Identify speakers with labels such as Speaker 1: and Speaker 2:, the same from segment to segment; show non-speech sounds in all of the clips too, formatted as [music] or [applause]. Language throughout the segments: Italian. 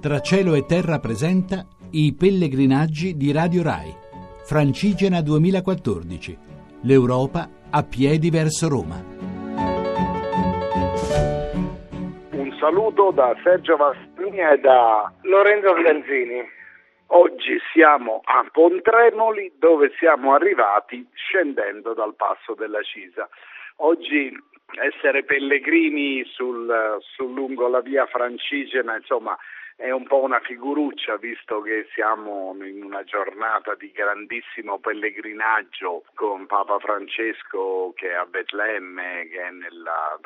Speaker 1: Tra cielo e terra presenta i pellegrinaggi di Radio Rai. Francigena 2014. L'Europa a piedi verso Roma.
Speaker 2: Un saluto da Sergio Mastrini e da
Speaker 3: Lorenzo Sganzini.
Speaker 2: Oggi siamo a Pontremoli dove siamo arrivati scendendo dal passo della Cisa. Oggi essere pellegrini sul, sul lungo la via Francigena, insomma, è un po' una figuruccia visto che siamo in una giornata di grandissimo pellegrinaggio con Papa Francesco che è a Betlemme, che è nella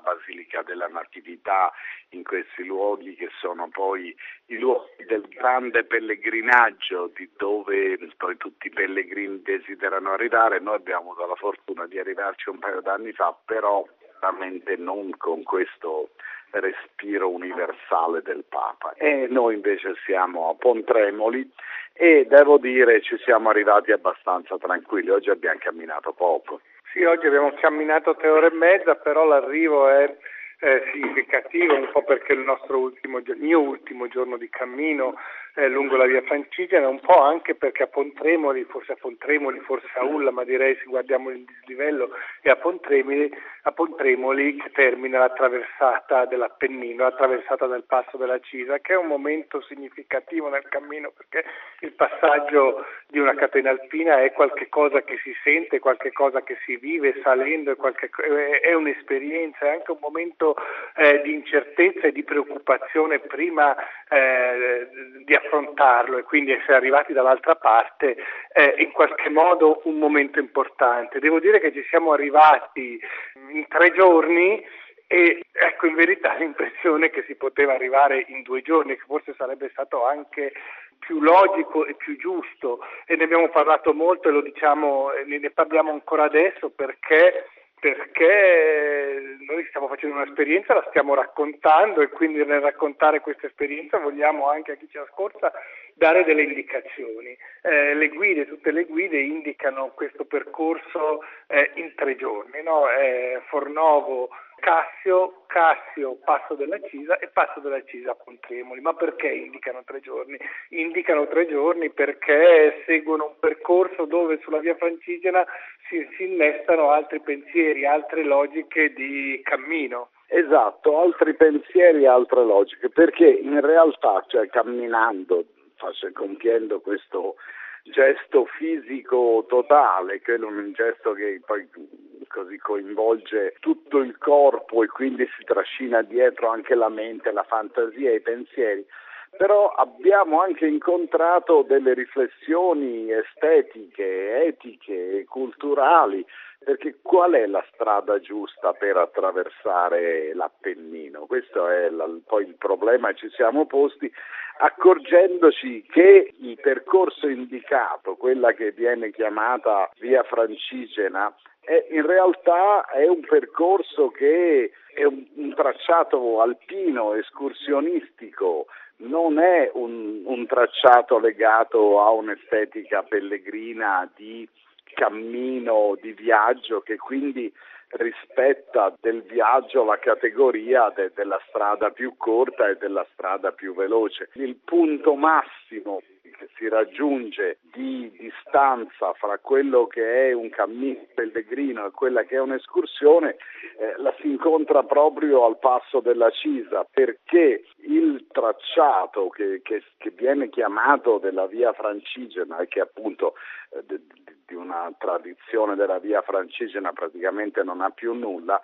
Speaker 2: Basilica della Natività, in questi luoghi che sono poi i luoghi del grande pellegrinaggio di dove poi tutti i pellegrini desiderano arrivare. Noi abbiamo avuto la fortuna di arrivarci un paio d'anni fa, però veramente non con questo respiro universale del Papa. E noi invece siamo a Pontremoli e devo dire ci siamo arrivati abbastanza tranquilli, oggi abbiamo camminato poco.
Speaker 3: Sì, oggi abbiamo camminato tre ore e mezza, però l'arrivo è eh, significativo, un po' perché il ultimo, mio ultimo giorno di cammino eh, lungo la via Francigena, un po' anche perché a Pontremoli, forse a Pontremoli, forse a Ulla, ma direi se guardiamo il dislivello è a Pontremoli, a Pontremoli che termina la traversata dell'Appennino, la traversata del passo della Cisa, che è un momento significativo nel cammino perché il passaggio di una catena alpina è qualcosa che si sente, qualcosa che si vive salendo, è, qualche, è un'esperienza, è anche un momento eh, di incertezza e di preoccupazione prima eh, di affrontarlo e quindi essere arrivati dall'altra parte è in qualche modo un momento importante. Devo dire che ci siamo arrivati in tre giorni e ecco in verità [laughs] l'impressione che si poteva arrivare in due giorni, che forse sarebbe stato anche più logico e più giusto e ne abbiamo parlato molto e lo diciamo, ne parliamo ancora adesso perché perché noi stiamo facendo un'esperienza, la stiamo raccontando e quindi nel raccontare questa esperienza vogliamo anche a chi ci ascolta dare delle indicazioni. Eh, le guide, tutte le guide indicano questo percorso eh, in tre giorni, no? eh, Fornovo, Cassio, Cassio, Passo della Cisa e Passo della Cisa a Pontremoli. Ma perché indicano tre giorni? Indicano tre giorni perché seguono un percorso dove sulla via Francigena si, si innestano altri pensieri, altre logiche di cammino.
Speaker 2: Esatto, altri pensieri, altre logiche, perché in realtà, cioè camminando, compiendo questo gesto fisico totale, è un gesto che poi così coinvolge tutto il corpo e quindi si trascina dietro anche la mente, la fantasia e i pensieri però abbiamo anche incontrato delle riflessioni estetiche, etiche, culturali, perché qual è la strada giusta per attraversare l'Appennino? Questo è la, poi il problema che ci siamo posti, accorgendoci che il percorso indicato, quella che viene chiamata via Francigena, è, in realtà è un percorso che è un, un tracciato alpino, escursionistico, non è un, un tracciato legato a un'estetica pellegrina di cammino, di viaggio che quindi rispetta del viaggio la categoria de, della strada più corta e della strada più veloce. Il punto massimo che si raggiunge di distanza fra quello che è un cammino pellegrino e quella che è un'escursione eh, la si incontra proprio al passo della Cisa perché il tracciato che, che, che viene chiamato della via francigena e che appunto eh, di una tradizione della via francigena praticamente non ha più nulla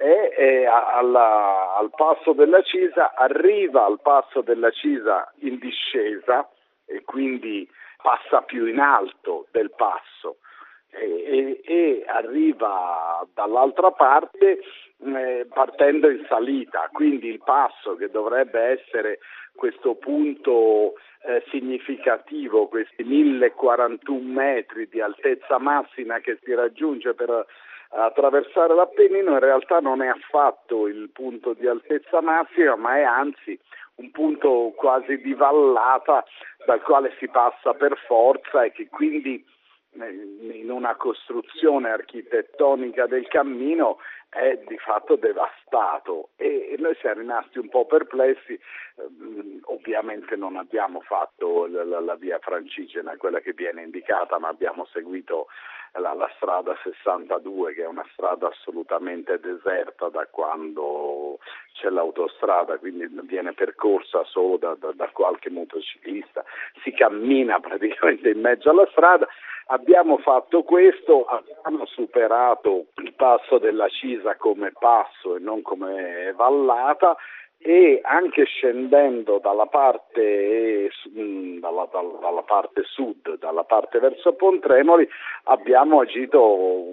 Speaker 2: e alla, al passo della Cisa arriva al passo della Cisa in discesa e quindi passa più in alto del passo. E, e arriva dall'altra parte eh, partendo in salita, quindi il passo che dovrebbe essere questo punto eh, significativo, questi 1041 metri di altezza massima che si raggiunge per attraversare l'Appennino, in realtà non è affatto il punto di altezza massima, ma è anzi un punto quasi di vallata dal quale si passa per forza e che quindi in una costruzione architettonica del cammino è di fatto devastato e noi siamo rimasti un po' perplessi, ehm, ovviamente non abbiamo fatto la, via francigena, quella che viene indicata, ma abbiamo seguito la, la, strada 62 che è una strada assolutamente deserta da quando c'è l'autostrada, quindi viene percorsa solo da, da, da qualche motociclista, si cammina praticamente in mezzo alla strada Abbiamo fatto questo, abbiamo superato il passo della Cisa come passo e non come vallata e anche scendendo dalla parte, mm, dalla, dalla parte, sud, dalla parte verso Pontremoli, abbiamo agito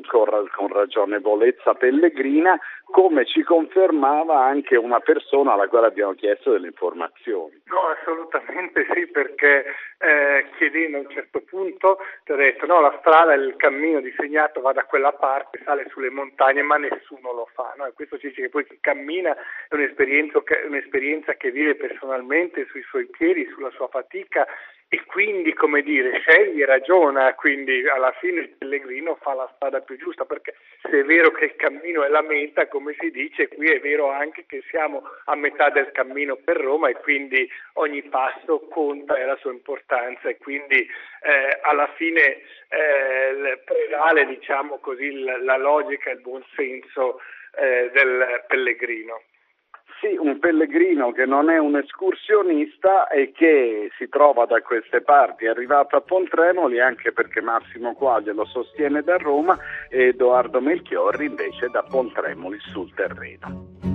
Speaker 2: con, con, ragionevolezza pellegrina, come ci confermava anche una persona alla quale abbiamo chiesto delle informazioni.
Speaker 3: No, assolutamente sì, perché eh, chiedendo a un certo punto ti ho detto no, la strada, il cammino disegnato va da quella parte, sale sulle montagne, ma nessuno lo fa. No? E questo ci dice che poi chi cammina è un'esperienza un'esperienza che vive personalmente sui suoi piedi, sulla sua fatica e quindi, come dire, sceglie, ragiona, quindi alla fine il pellegrino fa la strada più giusta, perché se è vero che il cammino è la meta, come si dice, qui è vero anche che siamo a metà del cammino per Roma e quindi ogni passo conta e la sua importanza e quindi eh, alla fine eh, prevale, diciamo così, la, la logica e il buonsenso eh, del pellegrino.
Speaker 2: Sì, un pellegrino che non è un escursionista e che si trova da queste parti, è arrivato a Pontremoli anche perché Massimo Quaglia lo sostiene da Roma e Edoardo Melchiorri invece da Pontremoli sul terreno.